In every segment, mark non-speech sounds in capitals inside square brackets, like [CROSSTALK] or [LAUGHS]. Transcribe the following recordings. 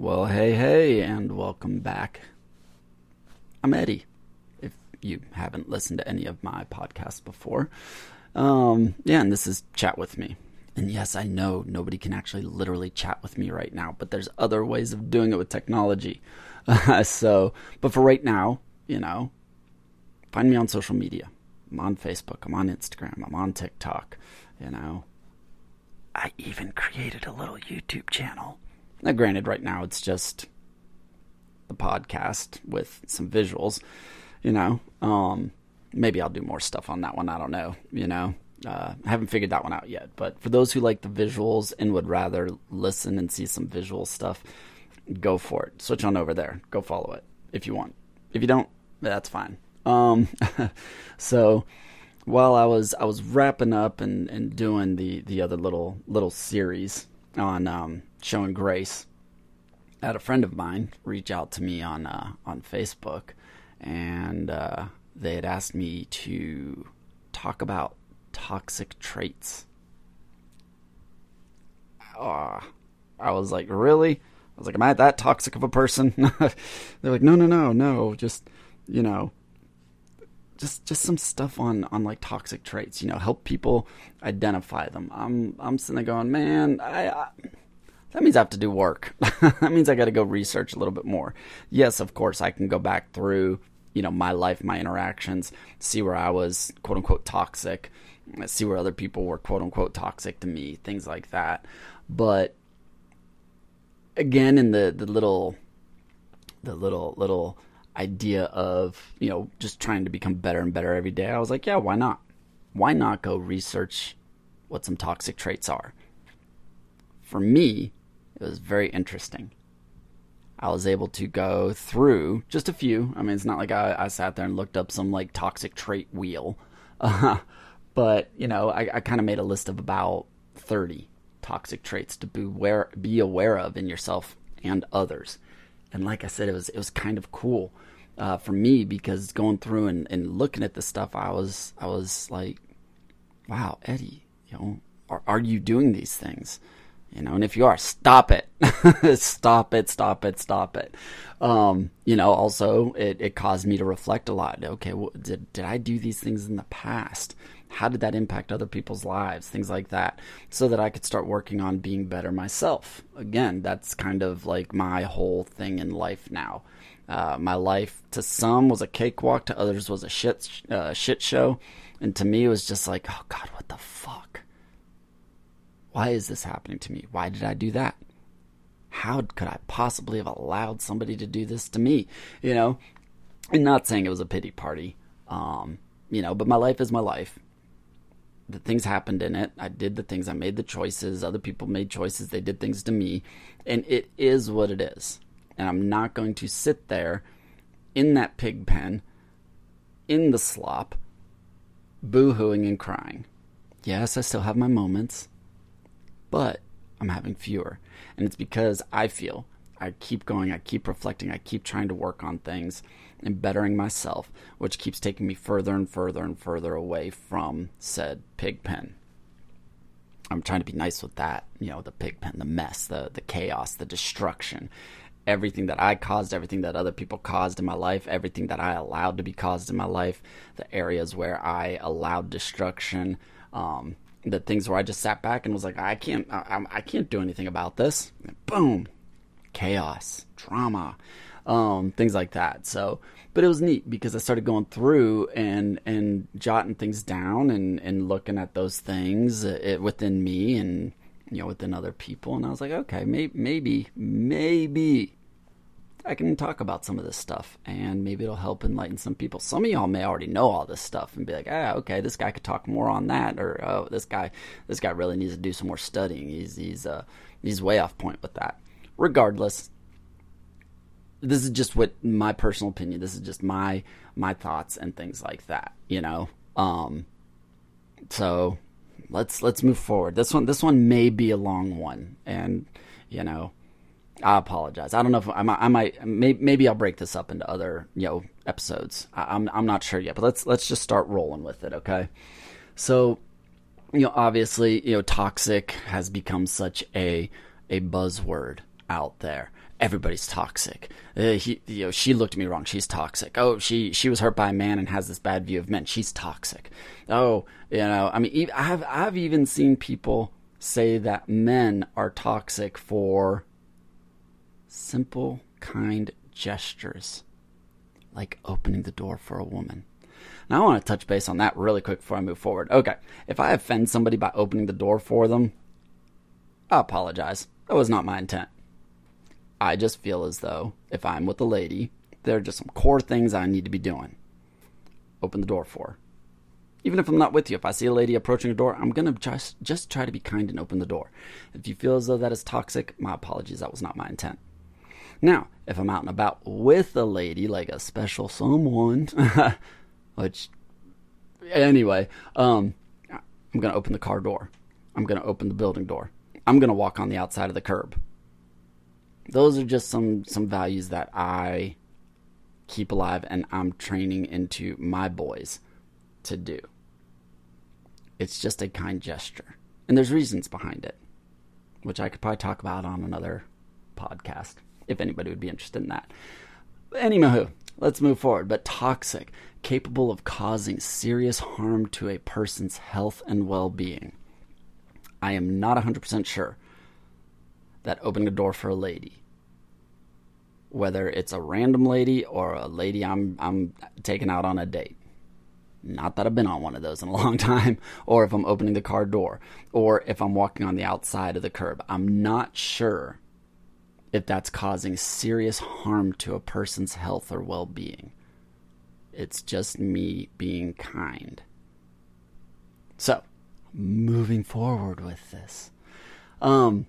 Well, hey, hey, and welcome back. I'm Eddie, if you haven't listened to any of my podcasts before. Um, yeah, and this is Chat With Me. And yes, I know nobody can actually literally chat with me right now, but there's other ways of doing it with technology. Uh, [LAUGHS] so, but for right now, you know, find me on social media. I'm on Facebook, I'm on Instagram, I'm on TikTok, you know. I even created a little YouTube channel. Now, granted, right now it's just the podcast with some visuals, you know. Um, maybe I'll do more stuff on that one. I don't know, you know. Uh, I haven't figured that one out yet. But for those who like the visuals and would rather listen and see some visual stuff, go for it. Switch on over there. Go follow it if you want. If you don't, that's fine. Um, [LAUGHS] so while I was I was wrapping up and, and doing the, the other little little series on um, showing grace, I had a friend of mine reach out to me on uh, on Facebook, and uh, they had asked me to talk about toxic traits. Uh, I was like, really? I was like, am I that toxic of a person? [LAUGHS] They're like, no, no, no, no, just you know, just just some stuff on on like toxic traits. You know, help people identify them. I'm I'm sitting there going, man, I, I that means I have to do work. [LAUGHS] that means I got to go research a little bit more. Yes, of course, I can go back through you know my life, my interactions, see where I was quote unquote toxic, see where other people were quote unquote toxic to me, things like that. But again, in the the little the little little idea of you know just trying to become better and better every day, I was like, yeah, why not? Why not go research what some toxic traits are? For me, it was very interesting. I was able to go through just a few. I mean, it's not like I, I sat there and looked up some like toxic trait wheel, uh, [LAUGHS] but you know, I, I kind of made a list of about thirty toxic traits to be aware be aware of in yourself and others. And like I said, it was it was kind of cool uh, for me because going through and, and looking at the stuff, I was I was like, wow, Eddie, you know, are, are you doing these things? You know, and if you are, stop it. [LAUGHS] stop it, stop it, stop it. Um, you know, also it, it caused me to reflect a lot. Okay, well, did, did I do these things in the past? How did that impact other people's lives? Things like that. So that I could start working on being better myself. Again, that's kind of like my whole thing in life now. Uh, my life to some was a cakewalk, to others was a shit, uh, shit show. And to me, it was just like, oh God, what the fuck? Why is this happening to me? Why did I do that? How could I possibly have allowed somebody to do this to me? You know, and not saying it was a pity party, um, you know, but my life is my life. The things happened in it. I did the things. I made the choices. Other people made choices. They did things to me. And it is what it is. And I'm not going to sit there in that pig pen, in the slop, boo hooing and crying. Yes, I still have my moments but I'm having fewer. And it's because I feel I keep going, I keep reflecting, I keep trying to work on things and bettering myself, which keeps taking me further and further and further away from said pig pen. I'm trying to be nice with that, you know, the pig pen, the mess, the the chaos, the destruction, everything that I caused, everything that other people caused in my life, everything that I allowed to be caused in my life, the areas where I allowed destruction, um, the things where I just sat back and was like, I can't, I, I can't do anything about this. And boom, chaos, drama, um, things like that. So, but it was neat because I started going through and and jotting things down and and looking at those things uh, within me and you know within other people, and I was like, okay, maybe maybe maybe I can talk about some of this stuff and maybe it'll help enlighten some people. Some of y'all may already know all this stuff and be like, ah, okay, this guy could talk more on that, or oh, this guy, this guy really needs to do some more studying. He's he's uh he's way off point with that. Regardless, this is just what my personal opinion. This is just my my thoughts and things like that. You know, um, so let's let's move forward. This one this one may be a long one, and you know I apologize. I don't know if I might, I might maybe I'll break this up into other you know episodes. I, I'm, I'm not sure yet, but let's let's just start rolling with it. Okay, so you know obviously you know toxic has become such a a buzzword. out there. Everybody's toxic. Uh, he, you know, she looked at me wrong. She's toxic. Oh, she she was hurt by a man and has this bad view of men. She's toxic. Oh, you know, I mean, I've I've even seen people say that men are toxic for simple, kind gestures, like opening the door for a woman. Now, I want to touch base on that really quick before I move forward. Okay, if I offend somebody by opening the door for them, I apologize. That was not my intent. I just feel as though if I'm with a lady, there are just some core things I need to be doing. Open the door for. Even if I'm not with you, if I see a lady approaching a door, I'm gonna just just try to be kind and open the door. If you feel as though that is toxic, my apologies. That was not my intent. Now, if I'm out and about with a lady, like a special someone, [LAUGHS] which anyway, um, I'm gonna open the car door. I'm gonna open the building door. I'm gonna walk on the outside of the curb. Those are just some some values that I keep alive and I'm training into my boys to do. It's just a kind gesture. And there's reasons behind it, which I could probably talk about on another podcast if anybody would be interested in that. Anywho, let's move forward. But toxic, capable of causing serious harm to a person's health and well being. I am not 100% sure that opening a door for a lady, whether it's a random lady or a lady I'm, I'm taking out on a date, not that I've been on one of those in a [LAUGHS] long time, or if I'm opening the car door, or if I'm walking on the outside of the curb. I'm not sure if that's causing serious harm to a person's health or well being. It's just me being kind. So, moving forward with this. Um,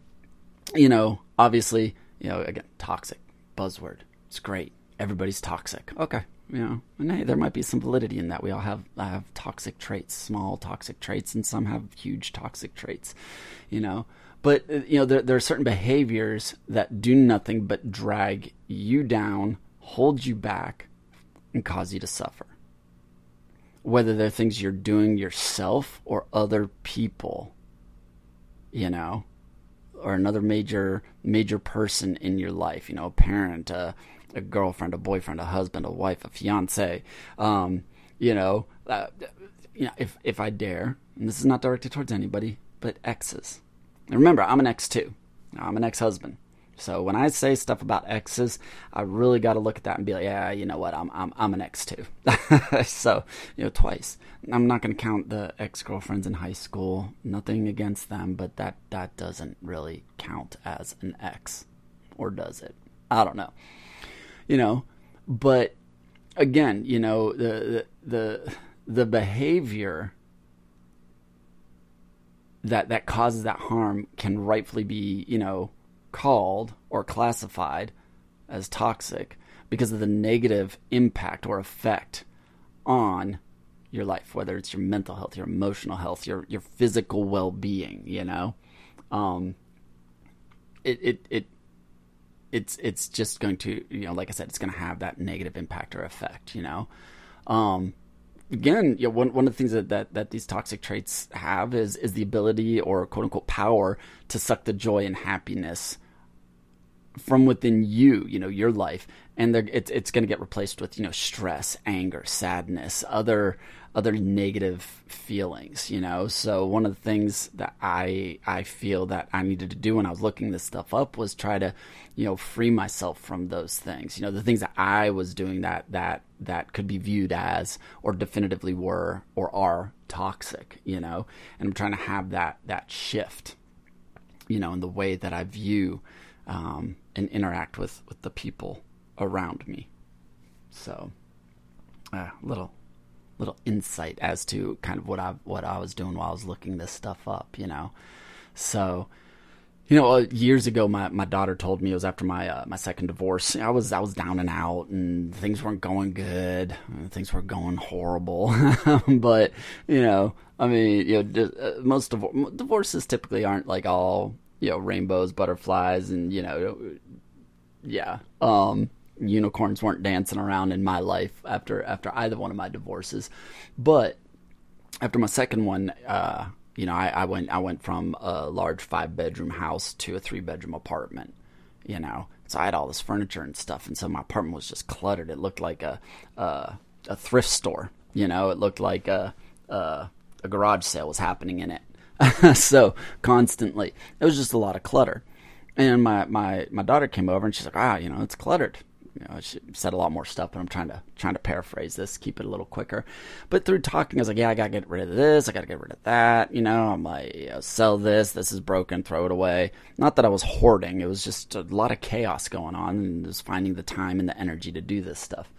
you know, obviously, you know, again, toxic buzzword. It's great. Everybody's toxic. Okay, you know, and hey, there might be some validity in that. We all have have toxic traits, small toxic traits, and some have huge toxic traits. You know, but uh, you know, there there are certain behaviors that do nothing but drag you down, hold you back, and cause you to suffer. Whether they're things you're doing yourself or other people, you know, or another major major person in your life, you know, a parent, a a girlfriend, a boyfriend, a husband, a wife, a fiance. Um, you know, uh, you know, if if I dare, and this is not directed towards anybody, but exes. And remember, I'm an ex too. I'm an ex-husband. So when I say stuff about exes, I really got to look at that and be like, yeah, you know what, I'm I'm I'm an ex too. [LAUGHS] so you know, twice. I'm not going to count the ex-girlfriends in high school. Nothing against them, but that that doesn't really count as an ex, or does it? I don't know you know, but again, you know, the the the behavior that that causes that harm can rightfully be, you know, called or classified as toxic because of the negative impact or effect on your life, whether it's your mental health, your emotional health, your your physical well being, you know. Um, it, it it it's it's just going to you know like I said it's going to have that negative impact or effect you know um, again you know, one one of the things that, that that these toxic traits have is is the ability or quote unquote power to suck the joy and happiness from within you you know your life and it's it's going to get replaced with you know stress anger sadness other other negative feelings, you know. So one of the things that I I feel that I needed to do when I was looking this stuff up was try to, you know, free myself from those things. You know, the things that I was doing that that that could be viewed as or definitively were or are toxic, you know. And I'm trying to have that that shift, you know, in the way that I view um, and interact with with the people around me. So, a uh, little little insight as to kind of what I what I was doing while I was looking this stuff up, you know. So, you know, uh, years ago, my, my daughter told me it was after my uh, my second divorce. I was I was down and out, and things weren't going good. Things were going horrible. [LAUGHS] but you know, I mean, you know, uh, most divor- divorces typically aren't like all you know rainbows, butterflies, and you know, yeah. Um, unicorns weren't dancing around in my life after after either one of my divorces. But after my second one, uh, you know, I, I, went I went from a large five bedroom house to a three bedroom apartment. you know. So I had all this furniture and stuff, and so my apartment was just cluttered. It looked like a a, a thrift store, you know. It looked like a, a a garage sale was happening in it. [LAUGHS] so constantly, it was just a lot of clutter. And my my my daughter came over and she's like, ah, you know, it's cluttered you know, she said a lot more stuff, but I'm trying to trying to paraphrase this, keep it a little quicker. But through talking, I was like, yeah, I gotta get rid of this, I gotta get rid of that. You know, I'm like, you know, sell this, this is broken, throw it away. Not that I was hoarding; it was just a lot of chaos going on, and just finding the time and the energy to do this stuff.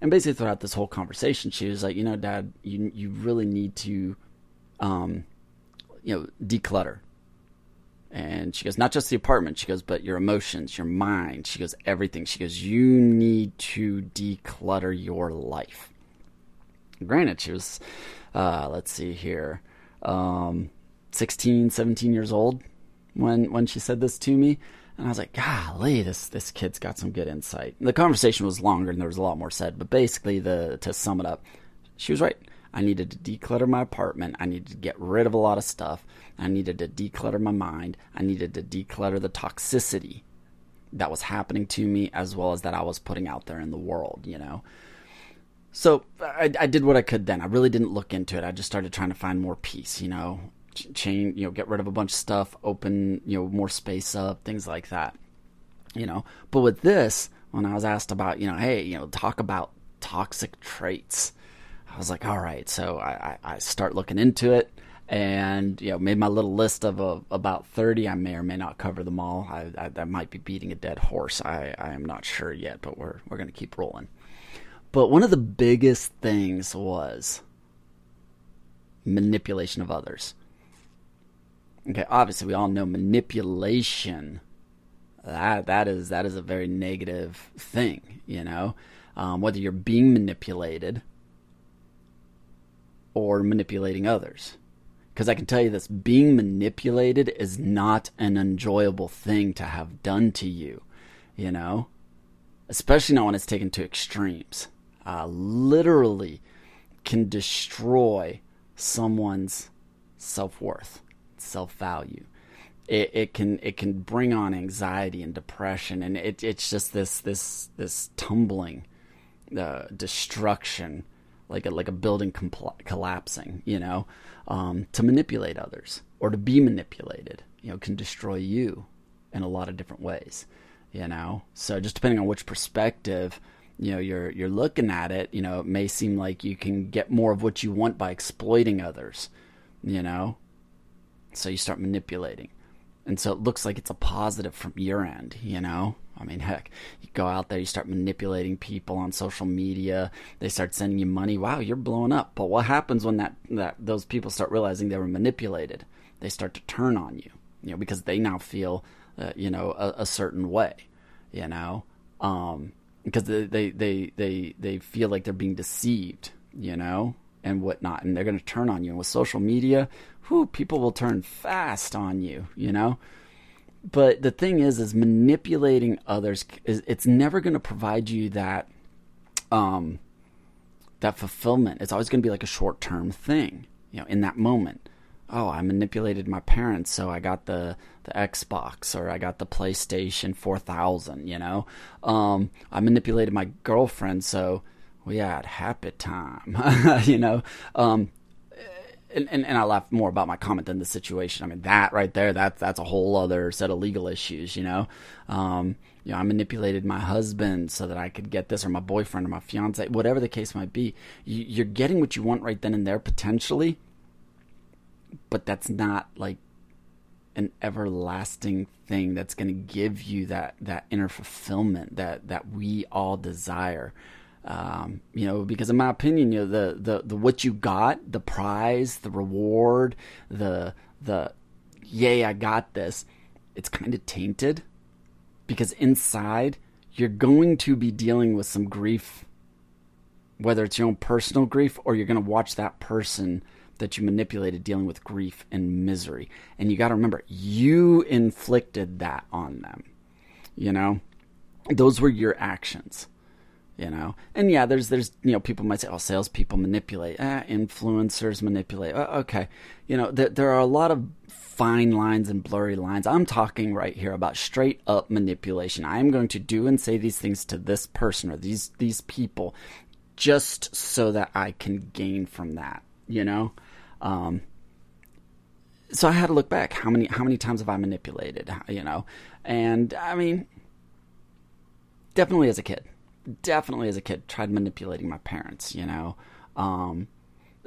And basically, throughout this whole conversation, she was like, you know, Dad, you you really need to, um, you know, declutter and she goes, not just the apartment. She goes, but your emotions, your mind. She goes, everything. She goes, you need to declutter your life. Granted, she was, uh, let's see here, um, 16, 17 years old when, when she said this to me. And I was like, golly, this, this kid's got some good insight. The conversation was longer and there was a lot more said, but basically the, to sum it up, she was right. I needed to declutter my apartment. I needed to get rid of a lot of stuff. I needed to declutter my mind. I needed to declutter the toxicity that was happening to me as well as that I was putting out there in the world, you know. So I, I did what I could then. I really didn't look into it. I just started trying to find more peace, you know, change, you know, get rid of a bunch of stuff, open, you know, more space up, things like that, you know. But with this, when I was asked about, you know, hey, you know, talk about toxic traits, I was like, all right. So I, I, I start looking into it and you know made my little list of uh, about 30 i may or may not cover them all. I, I, I might be beating a dead horse. I, I am not sure yet but we're, we're going to keep rolling. But one of the biggest things was manipulation of others. Okay obviously we all know manipulation that that is that is a very negative thing you know? Um, whether you're being manipulated or manipulating others. Because I can tell you this being manipulated is not an enjoyable thing to have done to you, you know? Especially not when it's taken to extremes. Uh, literally can destroy someone's self worth, self value. It, it can it can bring on anxiety and depression, and it, it's just this this this tumbling, uh, destruction like a like a building compl- collapsing, you know, um, to manipulate others or to be manipulated, you know, can destroy you in a lot of different ways, you know. So just depending on which perspective, you know, you're you're looking at it, you know, it may seem like you can get more of what you want by exploiting others, you know. So you start manipulating. And so it looks like it's a positive from your end, you know? I mean, heck, you go out there, you start manipulating people on social media. They start sending you money. Wow, you're blowing up. But what happens when that, that those people start realizing they were manipulated? They start to turn on you, you know, because they now feel, uh, you know, a, a, certain way, you know, um, because they, they they they they feel like they're being deceived, you know, and whatnot, and they're going to turn on you. And with social media, whew, people will turn fast on you, you know? But the thing is is manipulating others is it's never going to provide you that um that fulfillment. It's always going to be like a short-term thing you know in that moment. Oh i manipulated my parents so i got the the xbox or i got the playstation 4000 you know? Um i manipulated my girlfriend so we had happy time [LAUGHS] you know um and, and, and I laugh more about my comment than the situation. I mean, that right there, that's that's a whole other set of legal issues, you know. Um, you know, I manipulated my husband so that I could get this, or my boyfriend, or my fiance, whatever the case might be. You, you're getting what you want right then and there potentially, but that's not like an everlasting thing that's going to give you that that inner fulfillment that that we all desire. Um, you know, because in my opinion, you know, the, the, the what you got, the prize, the reward, the the yay, I got this, it's kind of tainted because inside you're going to be dealing with some grief, whether it's your own personal grief or you're going to watch that person that you manipulated dealing with grief and misery. And you got to remember, you inflicted that on them. You know, those were your actions you know? And yeah there's there's you know people might say oh salespeople manipulate eh, influencers manipulate okay. You know there, there are a lot of fine lines and blurry lines. I'm talking right here about straight up manipulation. I am going to do and say these things to this person or these these people just so that i can gain from that you know? Um, so i had to look back. How many how many times have i manipulated you know? And i mean definitely as a kid definitely as a kid tried manipulating my parents, you know. Um,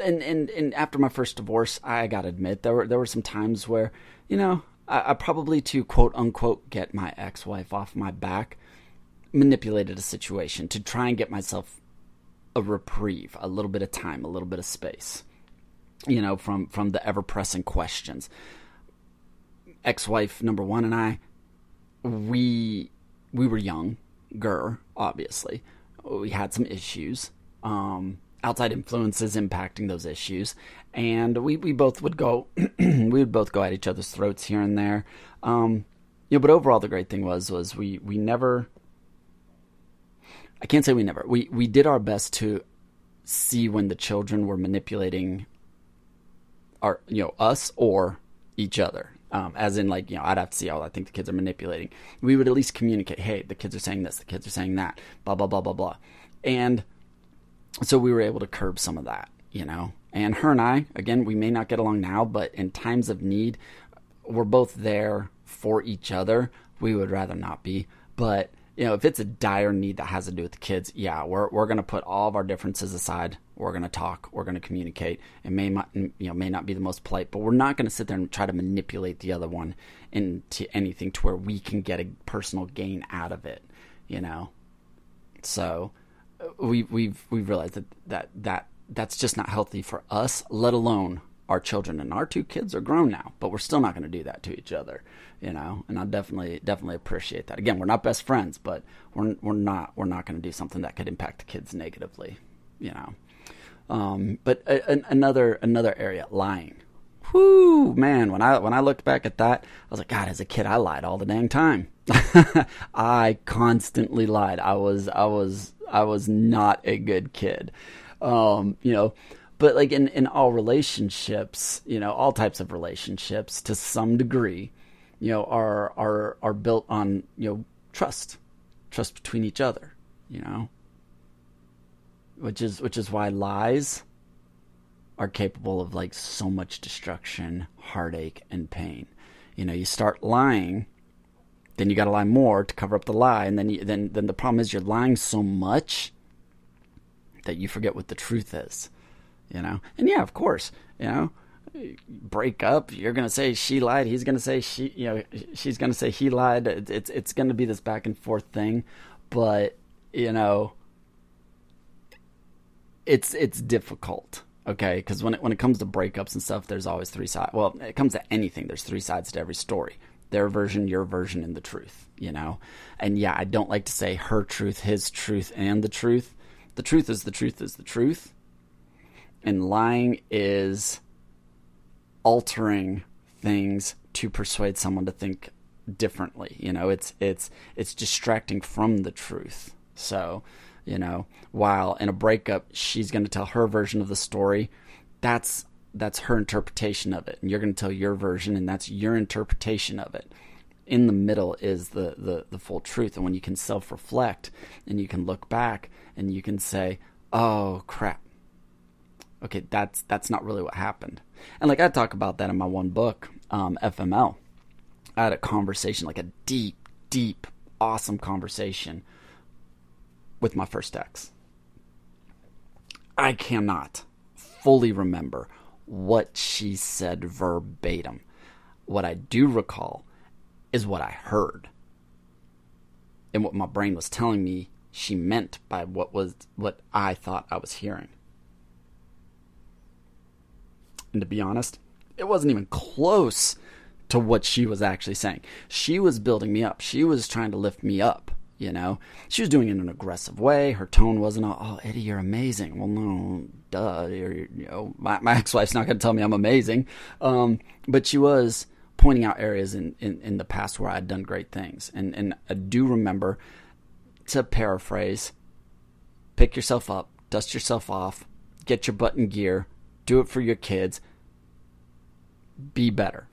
and, and, and after my first divorce, I gotta admit, there were, there were some times where, you know, I, I probably to quote unquote get my ex wife off my back, manipulated a situation to try and get myself a reprieve, a little bit of time, a little bit of space, you know, from, from the ever pressing questions. Ex wife number one and I, we, we were young Gur, obviously. We had some issues, um, outside influences impacting those issues, and we, we both would go, [CLEARS THROAT] we would both go at each other's throats here and there. Um, you know, but overall, the great thing was was we we never. I can't say we never. We we did our best to see when the children were manipulating our you know us or each other um, as in, like, you know, I'd have to see, oh, I think the kids are manipulating. We would at least communicate, hey, the kids are saying this, the kids are saying that, blah, blah, blah, blah, blah. And so we were able to curb some of that, you know. And her and I, again, we may not get along now, but in times of need, we're both there for each other. We would rather not be. But you know, if it's a dire need that has to do with the kids, yeah, we're we're gonna put all of our differences aside. We're gonna talk. We're gonna communicate. It may not, you know, may not be the most polite, but we're not gonna sit there and try to manipulate the other one into anything to where we can get a personal gain out of it. You know, so uh, we we've we've realized that that that that's just not healthy for us, let alone our children and our two kids are grown now, but we're still not going to do that to each other, you know. And I definitely definitely appreciate that. Again, we're not best friends, but we're we're not we're not going to do something that could impact the kids negatively, you know. Um, but a, a, another another area, lying. Whoo, man! When I when I looked back at that, I was like, God, as a kid, I lied all the dang time. [LAUGHS] I constantly lied. I was I was I was not a good kid. Um, you know, but like in, in all relationships, you know, all types of relationships to some degree, you know, are are are built on, you know, trust. Trust between each other, you know. Which is which is why lies are capable of like so much destruction, heartache, and pain. You know, you start lying, then you got to lie more to cover up the lie, and then you, then then the problem is you're lying so much that you forget what the truth is you know. And yeah, of course, you know, break up. You're gonna say she lied. He's gonna say she, you know, she's gonna say he lied. It's it's gonna be this back and forth thing, but you know, it's it's difficult. Okay, because when it when it comes to breakups and stuff, there's always three sides. Well, it comes to anything. There's three sides to every story. Their version, your version, and the truth. You know, and yeah, I don't like to say her truth, his truth, and the truth. The truth is the truth is the truth and lying is altering things to persuade someone to think differently. You know, it's it's it's distracting from the truth. So, you know, while in a breakup she's going to tell her version of the story, that's that's her interpretation of it, and you're going to tell your version, and that's your interpretation of it. In the middle is the the, the full truth, and when you can self reflect and you can look back and you can say, "Oh crap, okay, that's that's not really what happened. And like I talk about that in my one book, um, FML. I had a conversation, like a deep, deep, awesome conversation with my first ex. I cannot fully remember what she said verbatim. What I do recall is what I heard and what my brain was telling me she meant by what was what I thought I was hearing. And to be honest, it wasn't even close to what she was actually saying. She was building me up. She was trying to lift me up, you know? She was doing it in an aggressive way. Her tone wasn't, oh, Eddie, you're amazing. Well, no, duh. You know, my, my [LAUGHS] ex wife's not going to tell me I'm amazing. Um, but she was pointing out areas in, in, in the past where I'd done great things. And, and I do remember, to paraphrase, pick yourself up, dust yourself off, get your butt in gear, do it for your kids, be better.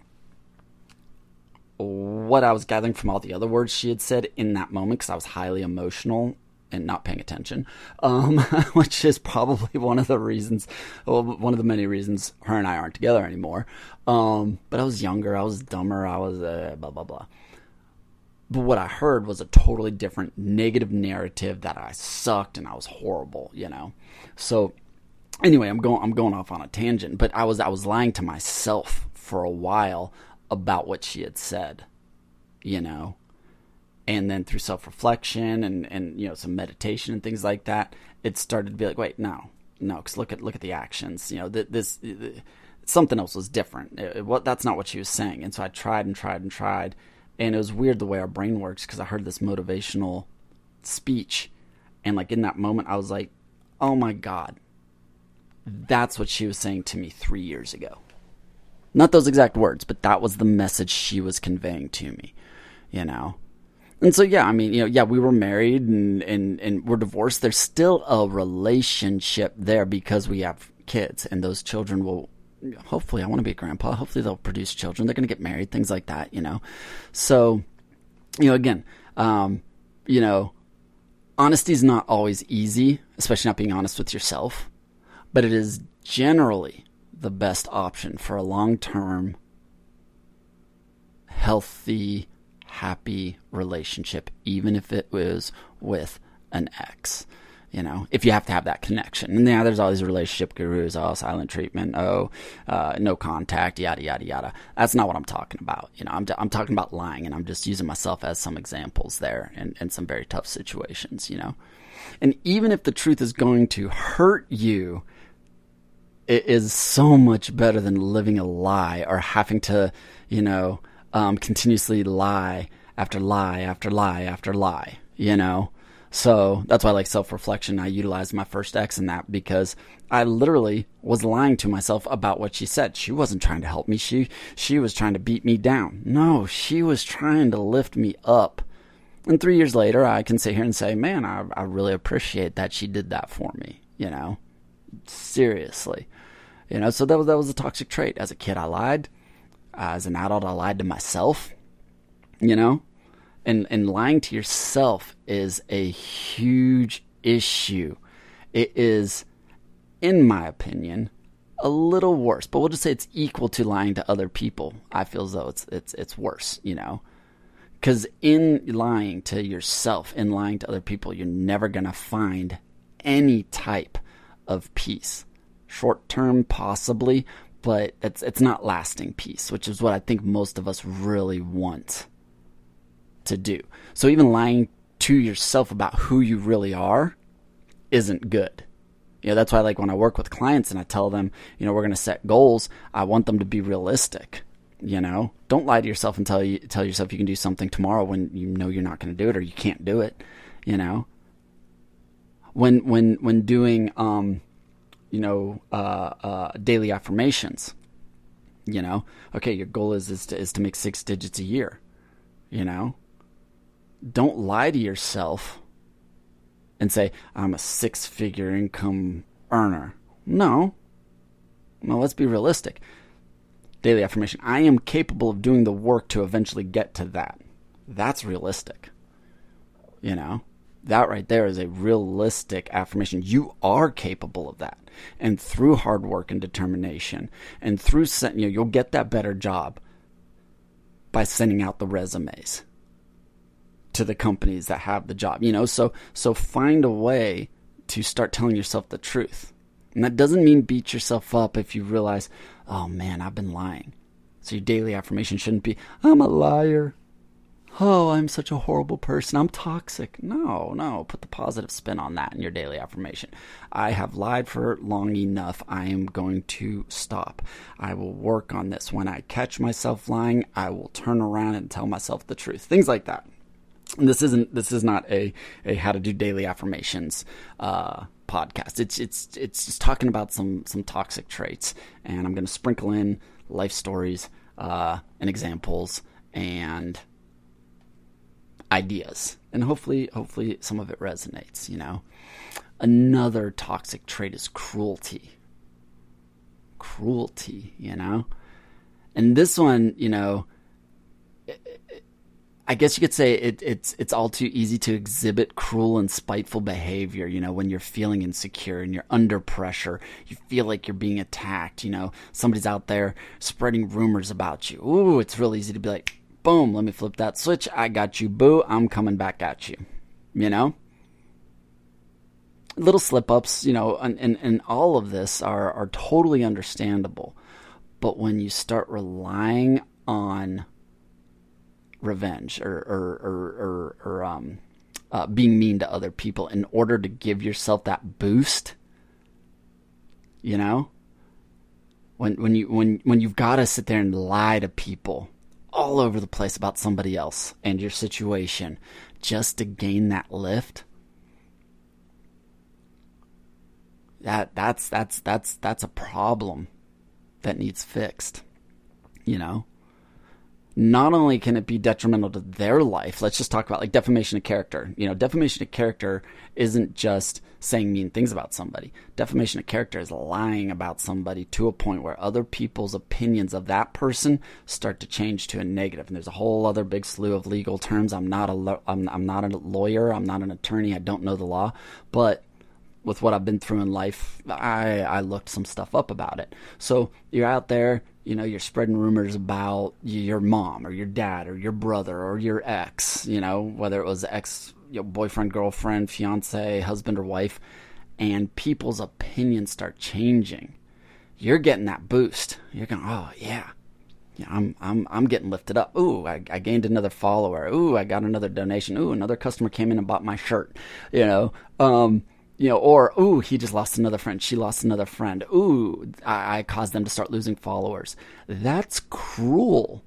What I was gathering from all the other words she had said in that moment, because I was highly emotional and not paying attention, um, [LAUGHS] which is probably one of the reasons, well, one of the many reasons her and I aren't together anymore. Um, but I was younger, I was dumber, I was uh, blah, blah, blah. But what I heard was a totally different negative narrative that I sucked and I was horrible, you know? So anyway, I'm going I'm going off on a tangent, but I was I was lying to myself for a while about what she had said, you know. And then through self-reflection and and you know some meditation and things like that, it started to be like, wait, no. No, cuz look at look at the actions, you know, th- this th- something else was different. It, it, what that's not what she was saying. And so I tried and tried and tried, and it was weird the way our brain works because I heard this motivational speech, and like in that moment, I was like, "Oh my god, that's what she was saying to me three years ago. Not those exact words, but that was the message she was conveying to me, you know? And so, yeah, I mean, you know, yeah, we were married and, and, and we're divorced. There's still a relationship there because we have kids and those children will, hopefully, I want to be a grandpa. Hopefully they'll produce children. They're going to get married, things like that, you know? So, you know, again, um, you know, honesty is not always easy, especially not being honest with yourself but it is generally the best option for a long term, healthy, happy relationship, even if it was with an ex. You know, if you have to have that connection. And yeah, there's all these relationship gurus, oh, silent treatment, oh, uh, no contact, yada, yada, yada. That's not what I'm talking about. You know, I'm, I'm talking about lying, and I'm just using myself as some examples there in, in some very tough situations, you know. And even if the truth is going to hurt you, it is so much better than living a lie or having to, you know, um, continuously lie after lie after lie after lie, you know? So that's why I like self reflection. I utilized my first ex in that because I literally was lying to myself about what she said. She wasn't trying to help me. She, she was trying to beat me down. No, she was trying to lift me up. And three years later, I can sit here and say, man, I, I really appreciate that she did that for me, you know? Seriously. You know, so that was that was a toxic trait. As a kid, I lied. As an adult, I lied to myself. You know, and and lying to yourself is a huge issue. It is, in my opinion, a little worse. But we'll just say it's equal to lying to other people. I feel as though it's it's it's worse. You know, because in lying to yourself, in lying to other people, you're never gonna find any type of peace short term possibly, but it's it's not lasting peace, which is what I think most of us really want to do. So even lying to yourself about who you really are isn't good. You know, that's why like when I work with clients and I tell them, you know, we're going to set goals, I want them to be realistic. You know, don't lie to yourself and tell you tell yourself you can do something tomorrow when you know you're not going to do it or you can't do it. You know, when when when doing um, you know, uh, uh, daily affirmations. You know, okay, your goal is is to, is to make six digits a year. You know, don't lie to yourself and say I'm a six figure income earner. No, no, let's be realistic. Daily affirmation: I am capable of doing the work to eventually get to that. That's realistic. You know, that right there is a realistic affirmation. You are capable of that and through hard work and determination and through you know you'll get that better job by sending out the resumes to the companies that have the job you know? So so find a way to start telling yourself the truth. And that doesn't mean beat yourself up if you realize oh man i've been lying. So your daily affirmation shouldn't be i'm a liar oh, I'm such a horrible person. I'm toxic. No, no. Put the positive spin on that in your daily affirmation. I have lied for long enough. I am going to stop. I will work on this. When I catch myself lying, I will turn around and tell myself the truth. Things like that. And this isn't. This is not a a how to do daily affirmations uh, podcast. It's it's it's just talking about some some toxic traits, and I'm going to sprinkle in life stories uh, and examples and ideas and hopefully hopefully some of it resonates you know Another toxic trait is cruelty. Cruelty, you know? And this one, you know, I guess you could say it, it's it's all too easy to exhibit cruel and spiteful behavior. You know, when you're feeling insecure and you're under pressure, you feel like you're being attacked. You know, somebody's out there spreading rumors about you. Ooh, it's real easy to be like, boom, let me flip that switch. I got you, boo. I'm coming back at you. You know, little slip ups. You know, and, and and all of this are are totally understandable. But when you start relying on revenge or or or, or, or um, uh, being mean to other people in order to give yourself that boost. You know, when when you when when you've got to sit there and lie to people all over the place about somebody else and your situation just to gain that lift. That that's that's that's that's a problem that needs fixed. You know? Not only can it be detrimental to their life, let's just talk about like defamation of character. You know, defamation of character isn't just saying mean things about somebody. Defamation of character is lying about somebody to a point where other people's opinions of that person start to change to a negative. And there's a whole other big slew of legal terms. I'm not a lo- I'm, I'm not a lawyer. I'm not an attorney. I don't know the law, but with what I've been through in life, I, I looked some stuff up about it. So you're out there, you know, you're spreading rumors about your mom or your dad or your brother or your ex, you know, whether it was ex, you know, boyfriend, girlfriend, fiance, husband, or wife, and people's opinions start changing. You're getting that boost. You're going, oh yeah, yeah, I'm I'm I'm getting lifted up. Ooh, I, I gained another follower. Ooh, I got another donation. Ooh, another customer came in and bought my shirt. You know, um, you know, or ooh, he just lost another friend. She lost another friend. Ooh, I, I caused them to start losing followers. That's cruel,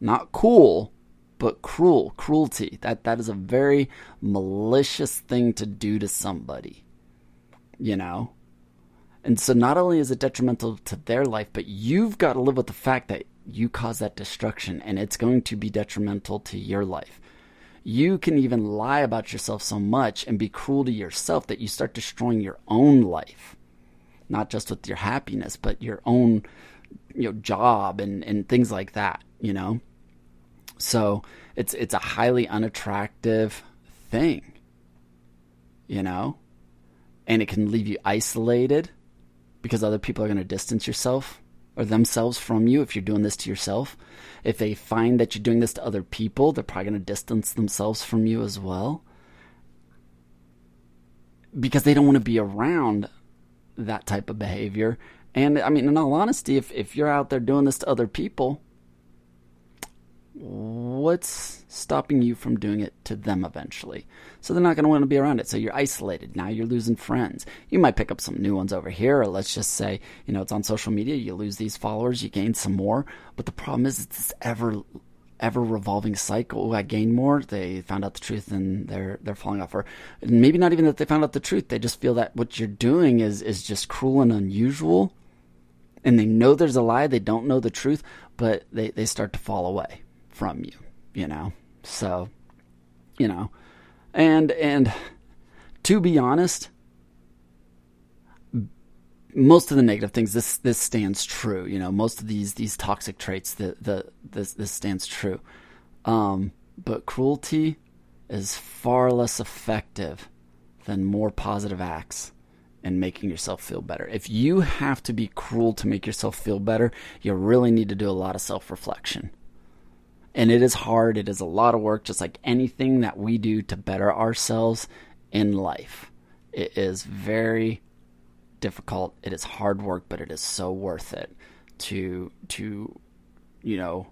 not cool, but cruel, cruelty. That that is a very malicious thing to do to somebody. You know, and so not only is it detrimental to their life, but you've got to live with the fact that you caused that destruction, and it's going to be detrimental to your life you can even lie about yourself so much and be cruel to yourself that you start destroying your own life. Not just with your happiness, but your own you know job and, and things like that, you know? So it's it's a highly unattractive thing. You know? And it can leave you isolated because other people are going to distance yourself or themselves from you if you're doing this to yourself. If they find that you're doing this to other people, they're probably going to distance themselves from you as well. Because they don't want to be around that type of behavior. And I mean, in all honesty, if, if you're out there doing this to other people, what's stopping you from doing it to them eventually? So they're not going to want to be around it. So you're isolated. Now you're losing friends. You might pick up some new ones over here, or let's just say, you know, it's on social media. You lose these followers, you gain some more. But the problem is, it's this ever ever revolving cycle. Oh, I gain more. They found out the truth and they're they're falling off. Or maybe not even that they found out the truth. They just feel that what you're doing is is just cruel and unusual. And they know there's a lie. They don't know the truth, but they, they start to fall away from you, you know? So, you know, and, and to be honest, most of the negative things this this stands true you know? Most of these these toxic traits the the this this stands true. Um, but cruelty is far less effective than more positive acts and making yourself feel better. If you have to be cruel to make yourself feel better you really need to do a lot of self-reflection and it is hard, it is a lot of work, just like anything that we do to better ourselves in life. It is very difficult. It is hard work, but it is so worth it to to you know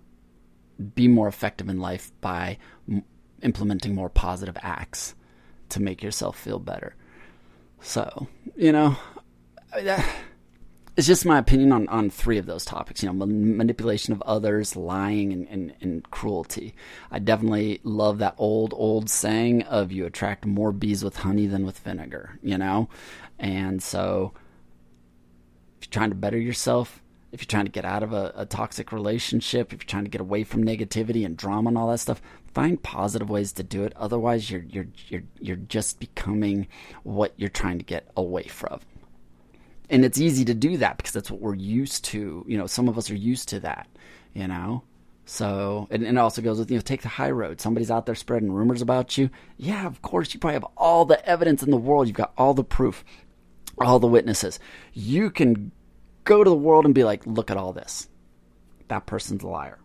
be more effective in life by m- implementing more positive acts to make yourself feel better. So, you know, it's just my opinion on, on three of those topics. You know, manipulation of others, lying, and, and, and, cruelty. I definitely love that old, old saying of you attract more bees with honey than with vinegar, you know? And so if you're trying to better yourself, if you're trying to get out of a, a toxic relationship, if you're trying to get away from negativity and drama and all that stuff, find positive ways to do it. Otherwise, you're you're you're you're just becoming what you're trying to get away from. And it's easy to do that because that's what we're used to. You know, some of us are used to that. You know, so, and, and, it also goes with, you know, take the high road. Somebody's out there spreading rumors about you. Yeah, of course, you probably have all the evidence in the world. You've got all the proof, all the witnesses. You can go to the world and be like, look at all this. That person's a liar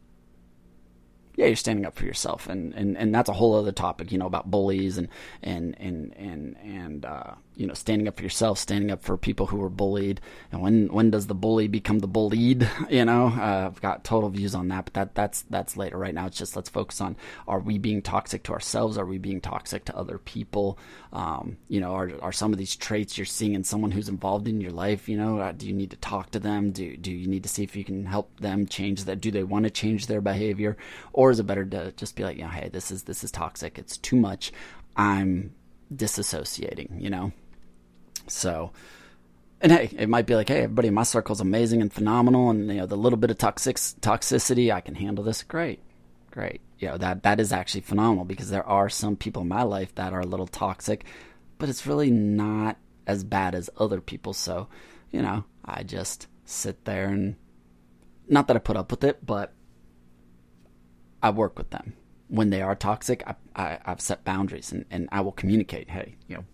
yeah, you're standing up for yourself, and, and, and that's a whole other topic, you know, about bullies and and and and and uh, you know, standing up for yourself, standing up for people who were bullied, and when when does the bully become the bullied? [LAUGHS] You know, uh, I've got total views on that, but that that's that's later. Right now, it's just let's focus on: Are we being toxic to ourselves? Are we being toxic to other people? Um, you know, are are some of these traits you're seeing in someone who's involved in your life? You know, uh, do you need to talk to them? Do do you need to see if you can help them change that? Do they want to change their behavior, or is it better to just be like, you know, hey, this is this is toxic. It's too much. I'm disassociating, you know. So, and hey, it might be like, hey, everybody in my circle is amazing and phenomenal, and you know, the little bit of toxic toxicity, I can handle this. Great, great. You know that that is actually phenomenal because there are some people in my life that are a little toxic, but it's really not as bad as other people. So, you know, I just sit there and not that I put up with it, but I work with them. When they are toxic, I, I, have set boundaries and, and I will communicate. Hey, you know,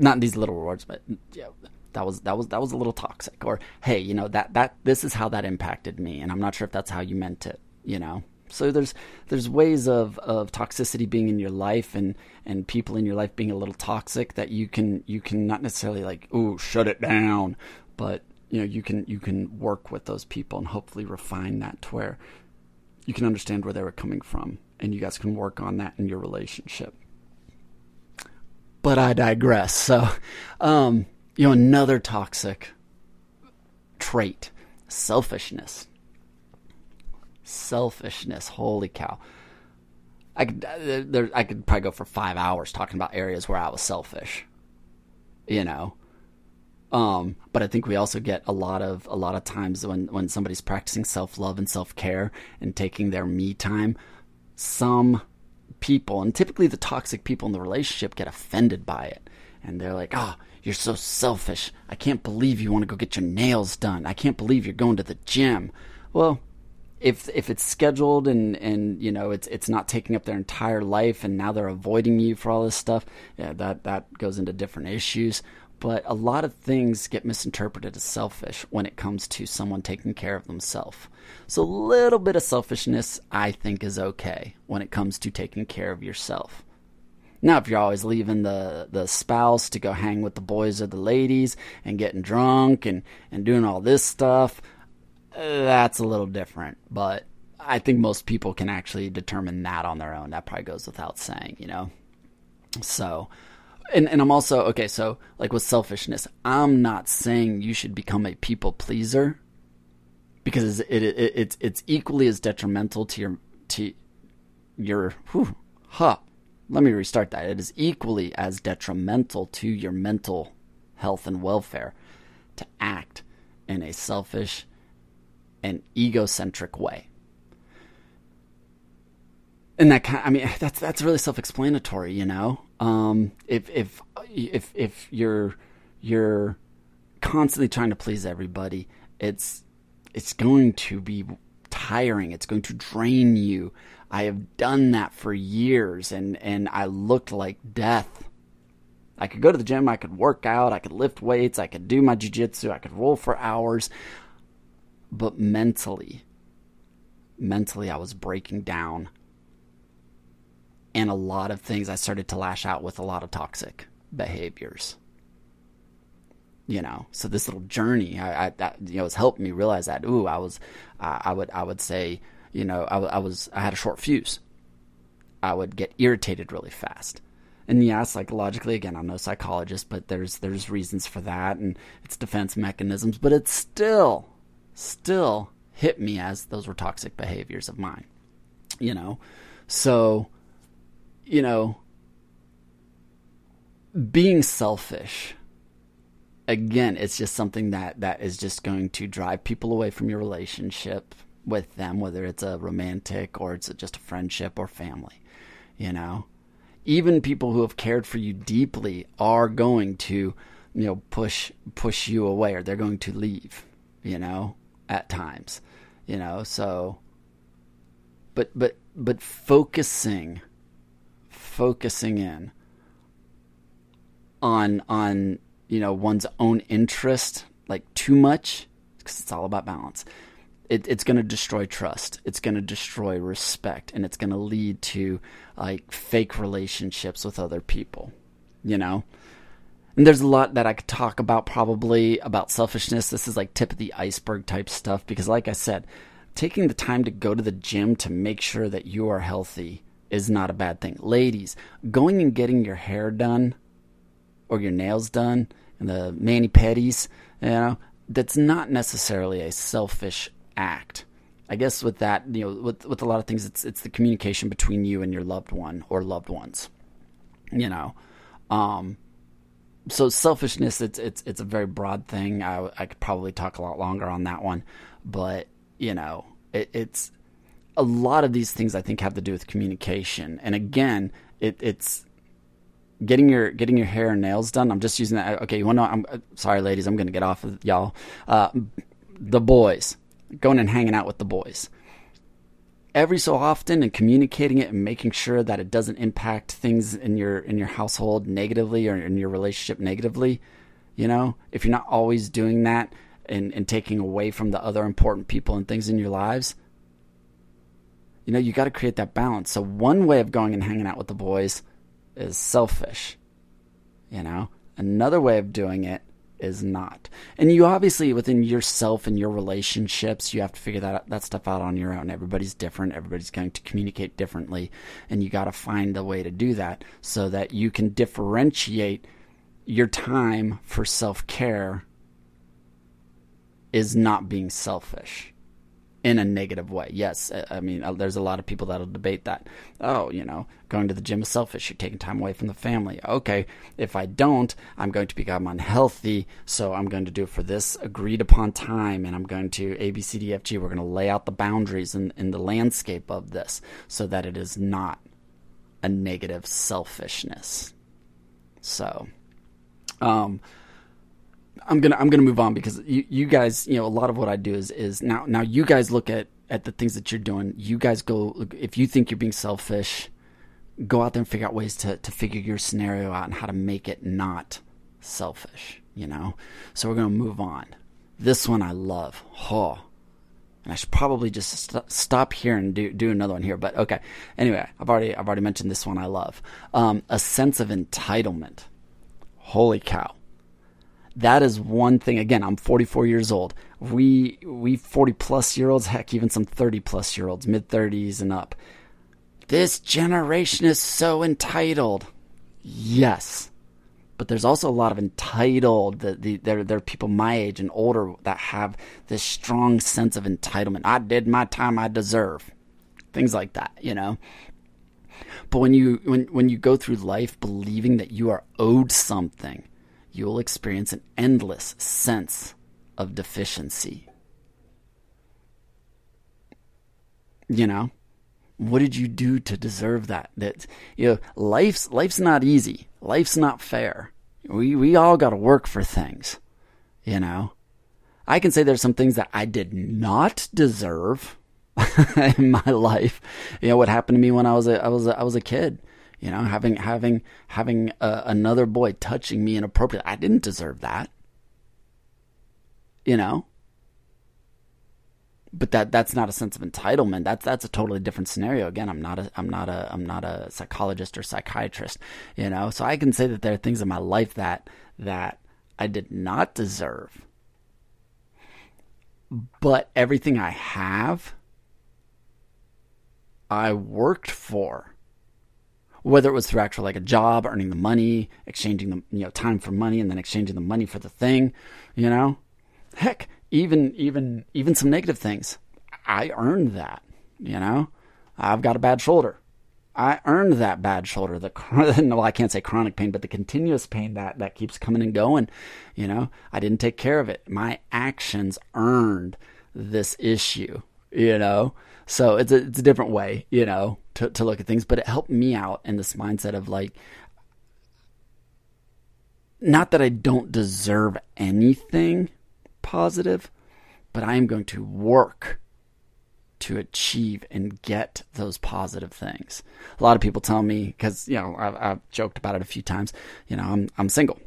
not these little words, but know, that was that was that was a little toxic. Or hey, you know that that this is how that impacted me, and I'm not sure if that's how you meant it. You know, so there's there's ways of, of toxicity being in your life and, and people in your life being a little toxic that you can you can not necessarily like ooh shut it down, but you know you can you can work with those people and hopefully refine that to where you can understand where they were coming from and you guys can work on that in your relationship. But I digress. So, um, you know, another toxic trait selfishness. Selfishness. Holy cow. I could, uh, there, I could probably go for five hours talking about areas where I was selfish. You know, um, but I think we also get a lot of a lot of times when when somebody's practicing self love and self care and taking their me time, some people and typically the toxic people in the relationship get offended by it, and they're like, "Ah, oh, you're so selfish. I can't believe you want to go get your nails done. I can't believe you're going to the gym." Well, if if it's scheduled and and you know it's it's not taking up their entire life and now they're avoiding you for all this stuff, yeah, that that goes into different issues but a lot of things get misinterpreted as selfish when it comes to someone taking care of themselves. So a little bit of selfishness I think is okay when it comes to taking care of yourself. Now, if you're always leaving the, the spouse to go hang with the boys or the ladies and getting drunk and, and doing all this stuff, that's a little different. But I think most people can actually determine that on their own. That probably goes without saying, you know? So, and and I'm also okay. So like with selfishness, I'm not saying you should become a people pleaser because it, it, it it's it's equally as detrimental to your to your whew, huh. Let me restart that. It is equally as detrimental to your mental health and welfare to act in a selfish and egocentric way and that kind, I mean, [LAUGHS] that's that's really self-explanatory, you know. Um, if if if if you're you're constantly trying to please everybody, it's it's going to be tiring. It's going to drain you. I have done that for years, and and I looked like death. I could go to the gym, I could work out, I could lift weights, I could do my jujitsu, I could roll for hours, but mentally, mentally, I was breaking down and a lot of things I started to lash out with a lot of toxic behaviors. You know, so this little journey, I, I that, you know, has helped me realize that. Ooh, I was, uh, I would, I would say, you know, I, I was, I had a short fuse. I would get irritated really fast. And yeah, psychologically, again, I'm no psychologist, but there's there's reasons for that, and it's defense mechanisms. But it still, still hit me as those were toxic behaviors of mine. You know, so you know, being selfish again it's just something that that is just going to drive people away from your relationship with them, whether it's a romantic or it's just a friendship or family. You know, even people who have cared for you deeply are going to, you know, push push you away or they're going to leave. You know, at times. You know, so. But but but focusing, focusing in on on you know one's own interest like too much because it's all about balance it, it's going to destroy trust it's going to destroy respect and it's going to lead to like fake relationships with other people you know? And there's a lot that i could talk about probably about selfishness. This is like tip of the iceberg type stuff because like i said taking the time to go to the gym to make sure that you are healthy is not a bad thing ladies going and getting your hair done or your nails done and the mani pedis, you know, that's not necessarily a selfish act. I guess with that, you know, with with a lot of things, it's it's the communication between you and your loved one or loved ones. You know, um, so selfishness, it's it's it's a very broad thing. I I could probably talk a lot longer on that one, but you know, it, it's a lot of these things I think have to do with communication. And again, it, it's getting your getting your hair and nails done. I'm just using that. Okay, you want to? I'm uh, sorry, ladies. I'm going to get off of y'all. Uh, the boys going and hanging out with the boys every so often and communicating it and making sure that it doesn't impact things in your in your household negatively or in your relationship negatively you know if you're not always doing that and, and taking away from the other important people and things in your lives you know you got to create that balance so one way of going and hanging out with the boys is selfish. You know, another way of doing it is not. And you obviously within yourself and your relationships, you have to figure that that stuff out on your own. Everybody's different. Everybody's going to communicate differently, and you got to find a way to do that so that you can differentiate your time for self-care is not being selfish in a negative way. Yes, I mean, uh, there's a lot of people that'll debate that. Oh, you know, going to the gym is selfish. You're taking time away from the family. Okay, if I don't, I'm going to become unhealthy. So I'm going to do it for this agreed upon time, and I'm going to A, B, C, D, F, G. We're going to lay out the boundaries in, in the landscape of this so that it is not a negative selfishness. So, um, I'm gonna I'm gonna move on because you, you guys you know a lot of what I do is is now now you guys look at at the things that you're doing. You guys go if you think you're being selfish, go out there and figure out ways to to figure your scenario out and how to make it not selfish. You know, so we're gonna move on. This one I love. Oh, and I should probably just st- stop here and do do another one here. But okay. Anyway, I've already I've already mentioned this one I love. Um, a sense of entitlement. Holy cow! That is one thing. Again, I'm 44 years old. We we 40 plus year olds, heck, even some 30 plus year olds, mid 30s and up. This generation is so entitled. Yes, but there's also a lot of entitled. The, the, there, there are people my age and older that have this strong sense of entitlement. I did my time. I deserve things like that. You know. But when you when when you go through life believing that you are owed something, you will experience an endless sense of deficiency. You know, what did you do to deserve that? That you know, life's life's not easy. Life's not fair. We we all got to work for things. You know, I can say there's some things that I did not deserve [LAUGHS] in my life. You know what happened to me when I was a I was a, I was a kid. You know, having having having uh, another boy touching me inappropriately. I didn't deserve that. You know, but that that's not a sense of entitlement. That's that's a totally different scenario. Again, I'm not a I'm not a I'm not a psychologist or psychiatrist. You know, so I can say that there are things in my life that that I did not deserve. But everything I have, I worked for whether it was through actual like a job, earning the money, exchanging the you know time for money, and then exchanging the money for the thing, you know, heck, even even even some negative things. I earned that, you know. I've got a bad shoulder. I earned that bad shoulder. The [LAUGHS] no, I can't say chronic pain, but the continuous pain that that keeps coming and going. You know, I didn't take care of it. My actions earned this issue. you know? So it's a, it's a different way, you know, to, to look at things, but it helped me out in this mindset of like, not that I don't deserve anything positive, but I am going to work to achieve and get those positive things. A lot of people tell me because you know I've, I've, joked about it a few times. You know, I'm I'm single.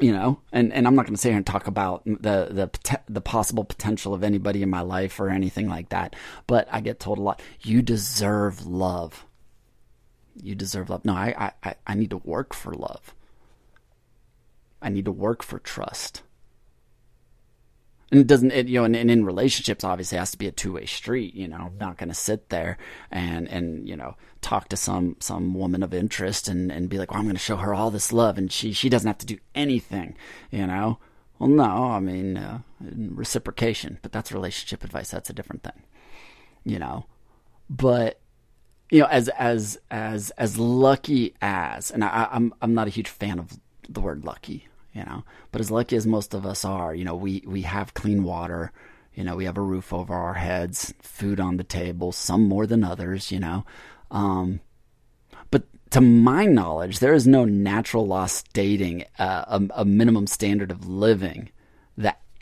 You know, and, and I'm not going to sit here and talk about the the the possible potential of anybody in my life or anything like that. But I get told a lot. You deserve love. You deserve love. No, I I I need to work for love. I need to work for trust and it doesn't it, you know and, and, in relationships obviously it has to be a two-way street you know I'm not going to sit there and and you know talk to some some woman of interest and and be like well i'm going to show her all this love and she she doesn't have to do anything you know? Well no i mean uh, reciprocation but that's relationship advice that's a different thing you know? But you know as as as as lucky as and I, i'm i'm not a huge fan of the word lucky you know. But as lucky as most of us are, you know, we we have clean water, you know, we have a roof over our heads, food on the table, some more than others, you know. Um, but to my knowledge, there is no natural law stating uh, a, a minimum standard of living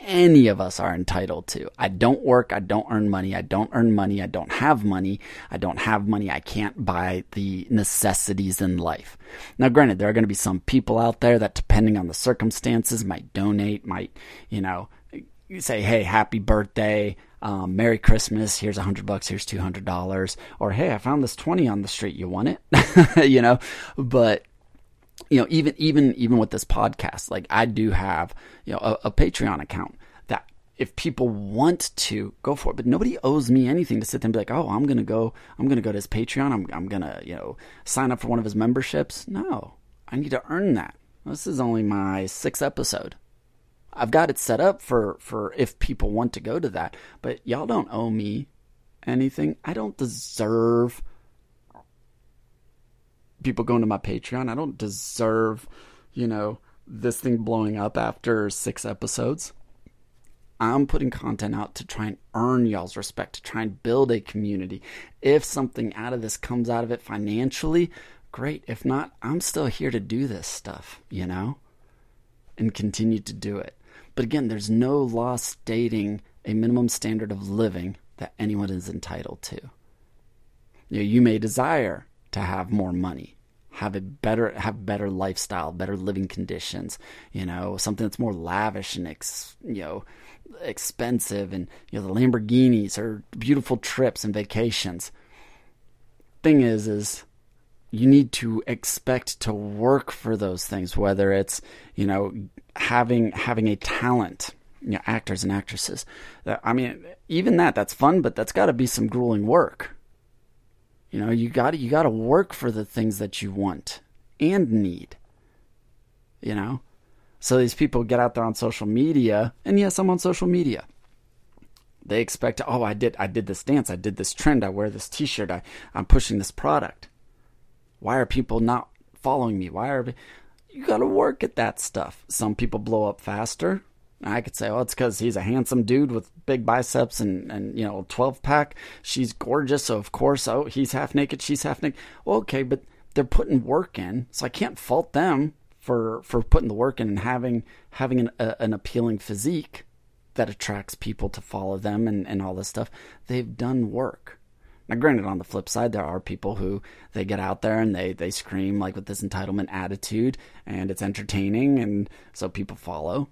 any of us are entitled to. I don't work, I don't earn money, I don't earn money, I don't have money, I don't have money, I can't buy the necessities in life. Now, granted, there are going to be some people out there that, depending on the circumstances, might donate, might, you know, say, hey, happy birthday. Um, Merry Christmas. Here's a hundred bucks. Here's two hundred dollars. Or hey, I found this twenty on the street. You want it? [LAUGHS] you know. But you know, even even even with this podcast, like I do have you know a, a Patreon account that if people want to go for it, but nobody owes me anything to sit there and be like, oh, I'm gonna go, I'm gonna go to his Patreon, I'm I'm gonna you know sign up for one of his memberships. No, I need to earn that. This is only my sixth episode. I've got it set up for for if people want to go to that, but y'all don't owe me anything. I don't deserve people going to my Patreon. I don't deserve, you know, this thing blowing up after six episodes. I'm putting content out to try and earn y'all's respect, to try and build a community. If something out of this comes out of it financially, great. If not, I'm still here to do this stuff, you know, and continue to do it. But again, there's no law stating a minimum standard of living that anyone is entitled to. You, know, you may desire to have more money have a better have better lifestyle better living conditions you know something that's more lavish and ex, you know expensive. And you know the lamborghinis or beautiful trips and vacations. Thing is is you need to expect to work for those things whether it's you know having having a talent you know actors and actresses. Uh, I mean even that that's fun but that's got to be some grueling work you know, you got you got to work for the things that you want and need. You know? So these people get out there on social media, and yes, I'm on social media. They expect, oh, I did I did this dance, I did this trend, I wear this t-shirt, I, I'm pushing this product. Why are people not following me? Why are you got to work at that stuff. Some people blow up faster, I could say, oh, it's because he's a handsome dude with big biceps and, and you know, 12 pack. She's gorgeous. So, of course, oh, he's half naked. She's half naked. Okay, but they're putting work in. So I can't fault them for, for putting the work in and having, having an, a, an appealing physique that attracts people to follow them and, and all this stuff. They've done work. Now, granted, on the flip side, there are people who they get out there and they, they scream like with this entitlement attitude, and it's entertaining, and so people follow.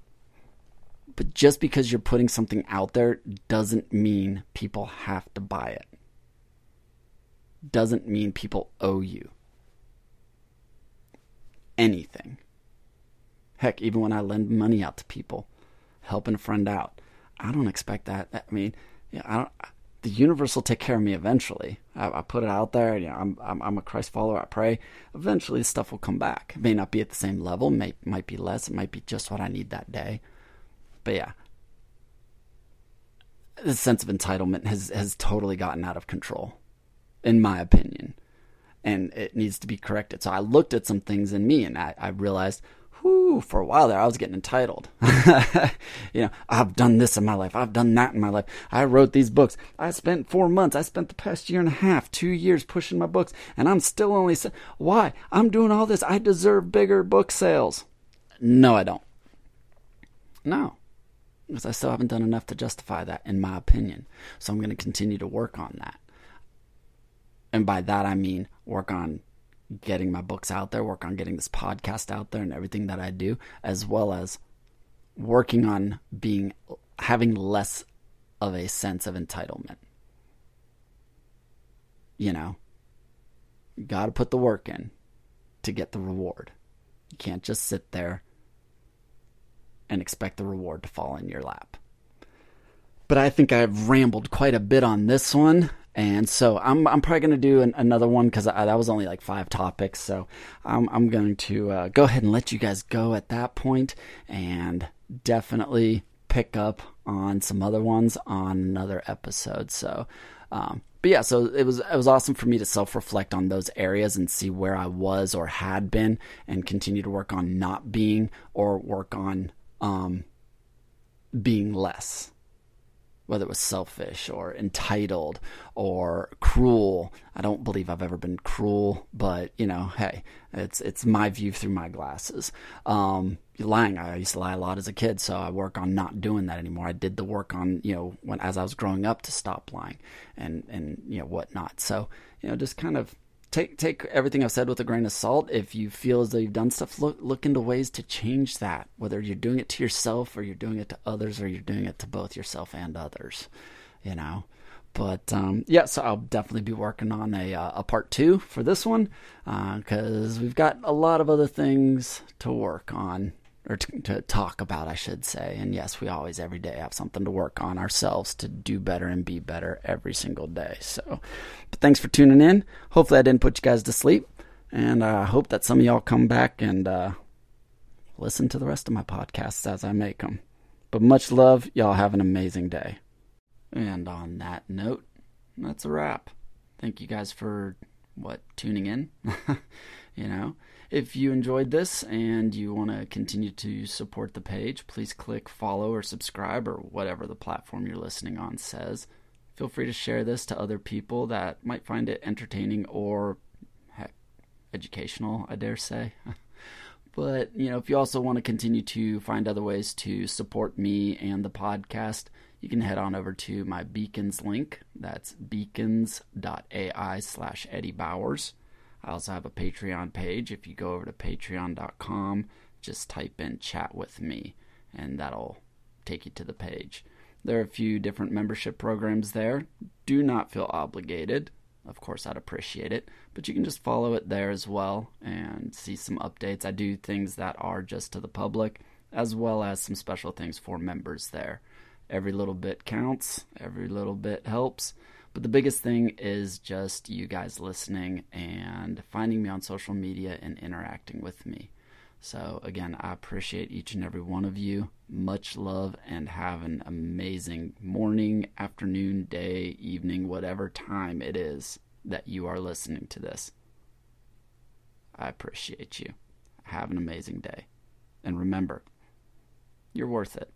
But just because you're putting something out there doesn't mean people have to buy it. Doesn't mean people owe you anything. Heck, even when I lend money out to people, helping a friend out, I don't expect that. I mean, I don't. The universe will take care of me eventually. I, I put it out there. You know, I'm, I'm, I'm a Christ follower. I pray. Eventually, stuff will come back. It may not be at the same level. May might be less. It might be just what I need that day. But yeah, the sense of entitlement has has totally gotten out of control, in my opinion, and it needs to be corrected. So I looked at some things in me, and I, I realized, whew, for a while there, I was getting entitled. [LAUGHS] you know, I've done this in my life. I've done that in my life. I wrote these books. I spent four months. I spent the past year and a half, two years pushing my books, and I'm still only. Why? I'm doing all this. I deserve bigger book sales. No, I don't. No, because I still haven't done enough to justify that, in my opinion. So I'm going to continue to work on that. And by that, I mean work on getting my books out there, work on getting this podcast out there and everything that I do, as well as working on being having less of a sense of entitlement. You know, you got to put the work in to get the reward. You can't just sit there and expect the reward to fall in your lap. But I think I've rambled quite a bit on this one. And so I'm I'm probably going to do an, another one because that was only like five topics. So I'm I'm going to uh, go ahead and let you guys go at that point, and definitely pick up on some other ones on another episode. So, um, but yeah, so it was it was awesome for me to self reflect on those areas and see where I was or had been, and continue to work on not being or work on um, being less whether it was selfish or entitled or cruel. I don't believe I've ever been cruel, but you know, hey, it's it's my view through my glasses. Um, lying, I used to lie a lot as a kid, so I work on not doing that anymore. I did the work on you know when as I was growing up to stop lying and and you know whatnot. So you know, just kind of take take everything I've said with a grain of salt. If you feel as though you've done stuff, look look into ways to change that. Whether you're doing it to yourself or you're doing it to others or you're doing it to both yourself and others, you know. But um, yeah, so I'll definitely be working on a uh, a part two for this one because uh, we've got a lot of other things to work on or to, to, talk about, I should say. And yes, we always every day have something to work on ourselves to do better and be better every single day. So, but thanks for tuning in. Hopefully, I didn't put you guys to sleep, and I uh, hope that some of y'all come back and uh, listen to the rest of my podcasts as I make them. But much love. Y'all have an amazing day. And on that note, that's a wrap. Thank you guys for what tuning in. [LAUGHS] you know. If you enjoyed this and you want to continue to support the page, please click follow or subscribe or whatever the platform you're listening on says. Feel free to share this to other people that might find it entertaining or heck, educational, I dare say. [LAUGHS] but, you know, if you also want to continue to find other ways to support me and the podcast, you can head on over to my beacons link. That's beacons.ai slash Eddie Bowers. I also have a Patreon page. If you go over to patreon.com, just type in chat with me, and that'll take you to the page. There are a few different membership programs there. Do not feel obligated. Of course, I'd appreciate it, but you can just follow it there as well and see some updates. I do things that are just to the public, as well as some special things for members there. Every little bit counts, every little bit helps. But the biggest thing is just you guys listening and finding me on social media and interacting with me. So, again, I appreciate each and every one of you. Much love and have an amazing morning, afternoon, day, evening, whatever time it is that you are listening to this. I appreciate you. Have an amazing day. And remember, you're worth it.